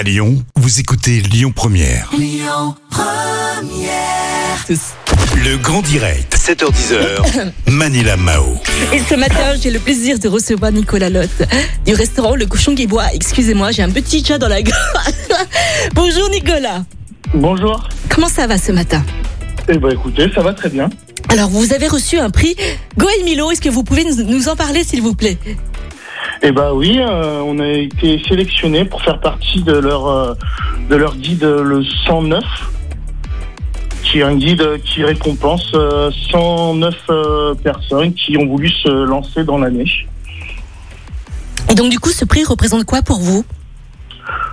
À Lyon, vous écoutez Lyon Première. Le grand direct, 7h10h, Manila Mao. Et ce matin, j'ai le plaisir de recevoir Nicolas Lotte du restaurant Le Cochon qui boit. Excusez-moi, j'ai un petit chat dans la gorge. Bonjour Nicolas. Bonjour. Comment ça va ce matin? Eh ben écoutez, ça va très bien. Alors, vous avez reçu un prix Goël Milo. Est-ce que vous pouvez nous en parler, s'il vous plaît? Eh ben oui, euh, on a été sélectionné pour faire partie de leur euh, de leur guide euh, le 109, qui est un guide qui récompense euh, 109 euh, personnes qui ont voulu se lancer dans l'année. Et donc, du coup, ce prix représente quoi pour vous?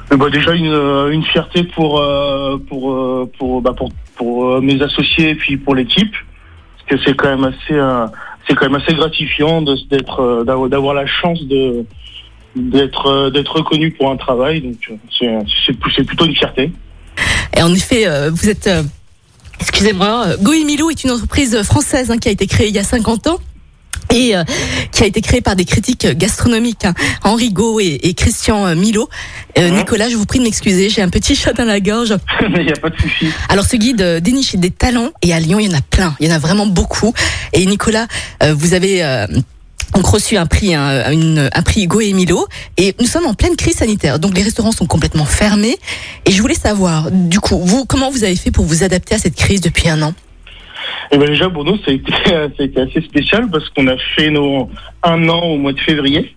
Ben, déjà une, euh, une fierté pour pour pour bah, pour, pour mes associés et puis pour l'équipe, parce que c'est quand même assez euh, c'est quand même assez gratifiant d'être euh, d'avoir la chance euh, d'être reconnu pour un travail, donc euh, c'est plutôt une fierté. Et en effet, vous êtes... Excusez-moi, Milo est une entreprise française hein, qui a été créée il y a 50 ans. Et euh, qui a été créée par des critiques gastronomiques, hein, Henri Gau et, et Christian euh, Milo. Euh, Mhm. Nicolas, je vous prie de m'excuser, j'ai un petit chat dans la gorge. Mais il n'y a pas de souci. Alors ce guide euh, déniche des talents et à Lyon il y en a plein, il y en a vraiment beaucoup. Et Nicolas, euh, vous avez euh, donc reçu un prix, un, une- un prix Hugo et Milo, et nous sommes en pleine crise sanitaire, donc les restaurants sont complètement fermés. Et je voulais savoir, du coup, vous comment vous avez fait pour vous adapter à cette crise depuis un an? Et ben déjà pour nous ça a été ça a été assez spécial parce qu'on a fait nos un an au mois de février.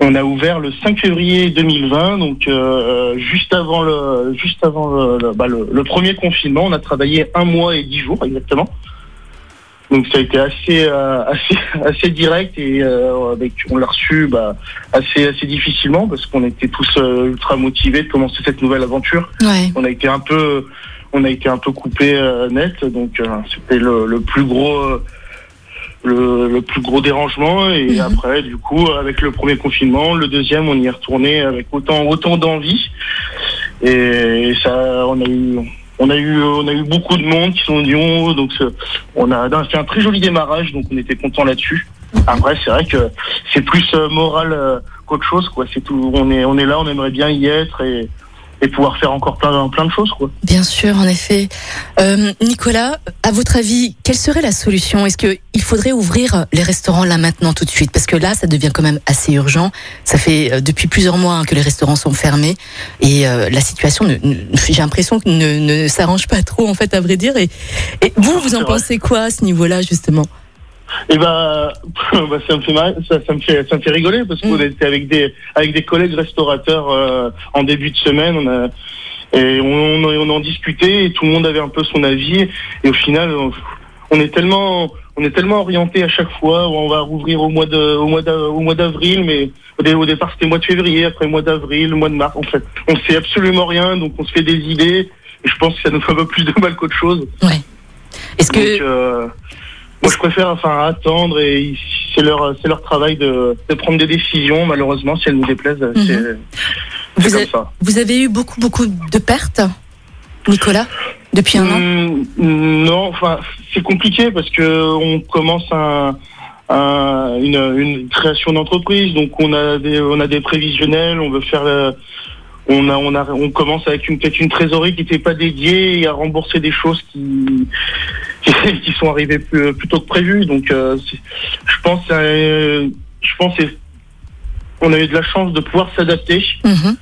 On a ouvert le 5 février 2020, donc euh, juste avant le juste avant le, le- bah, le- le premier confinement. On a travaillé un mois et dix jours exactement. Donc ça a été assez euh, assez assez direct et euh, avec on l'a reçu bah, assez assez difficilement parce qu'on était tous ultra motivés de commencer cette nouvelle aventure Ouais. on a été un peu on a été un peu coupé euh, net donc euh, c'était le, le plus gros euh, le, le plus gros dérangement. Et Mhm. après du coup avec le premier confinement le deuxième on y est retourné avec autant autant d'envie. Et ça on a eu on a eu on a eu beaucoup de monde qui sont venus donc on a fait un très joli démarrage donc on était content là-dessus. Après c'est vrai que c'est plus moral qu'autre chose quoi. C'est tout on est on est là on aimerait bien y être et et pouvoir faire encore plein, plein de choses. Quoi. Bien sûr, en effet. Euh, Nicolas, à votre avis, quelle serait la solution? Est-ce qu'il faudrait ouvrir les restaurants là maintenant tout de suite? Parce que là, ça devient quand même assez urgent. Ça fait euh, depuis plusieurs mois hein, que les restaurants sont fermés et euh, la situation, ne, ne- j'ai l'impression que ne, ne s'arrange pas trop en fait, à vrai dire. Et, et vous, vous en pensez quoi à ce niveau-là justement? Et bah, bah, ça me fait ça, ça me fait ça me fait rigoler parce qu'on Mm. était avec des avec des collègues restaurateurs euh, en début de semaine. On a et on, en discutait et tout le monde avait un peu son avis et au final on, on est tellement on est tellement orienté à chaque fois on va rouvrir au mois de au mois au mois d'avril mais au, dé- au départ c'était mois de février après mois d'avril mois de mars en fait on sait absolument rien donc on se fait des idées et je pense que ça nous fait un peu plus de mal qu'autre chose Ouais. Est-ce que euh, moi, je préfère enfin attendre et c'est leur c'est leur travail de, de prendre des décisions. Malheureusement, si elles nous déplaisent, c'est c'est Mhm. vous, comme a- ça. vous avez eu beaucoup beaucoup de pertes, Nicolas, depuis un an Mm, non, enfin, c'est compliqué parce que on commence un, un- une, une création d'entreprise, donc on a des on a des prévisionnels, on veut faire. on a, on a, on commence avec une peut-être une trésorerie qui n'était pas dédiée et à rembourser des choses qui qui, qui sont arrivées plus, plus tôt que prévu. Donc, euh, je pense, euh, je pense, que on a eu de la chance de pouvoir s'adapter. Mhm.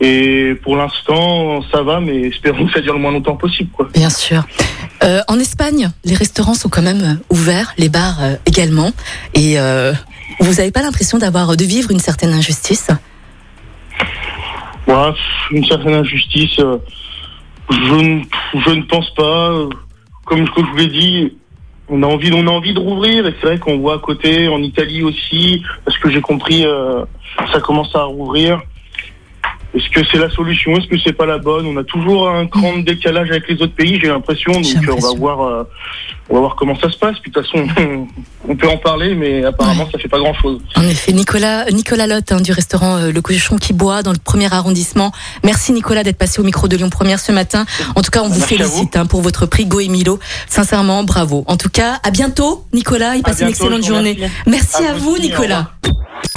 Et pour l'instant, ça va, mais espérons que ça dure le moins longtemps possible, quoi. Bien sûr. Euh, en Espagne, les restaurants sont quand même ouverts, les bars également. Et vous n'avez pas l'impression d'avoir de vivre une certaine injustice? Pff, une certaine injustice. Je ne, je ne pense pas. Comme je vous l'ai dit, on a envie, on a envie de rouvrir. Et c'est vrai qu'on voit à côté, en Italie aussi, parce que j'ai compris, euh, ça commence à rouvrir. Est-ce que c'est la solution? Est-ce que c'est pas la bonne? On a toujours un grand décalage avec les autres pays, j'ai l'impression. Donc euh, on va voir, euh, on va voir comment ça se passe. Puis de toute façon, on peut en parler, mais apparemment ça fait pas grand-chose. En effet, Nicolas, Nicolas Lotte hein, du restaurant euh, Le Cochon qui boit dans le premier arrondissement. Merci Nicolas d'être passé au micro de Lyon Première ce matin. En tout cas, on vous Merci à félicite hein, pour votre prix Go et Milo. Sincèrement, bravo. En tout cas, à bientôt Nicolas et passez une bientôt, excellente je vous journée. Merci À à vous vous aussi, Nicolas.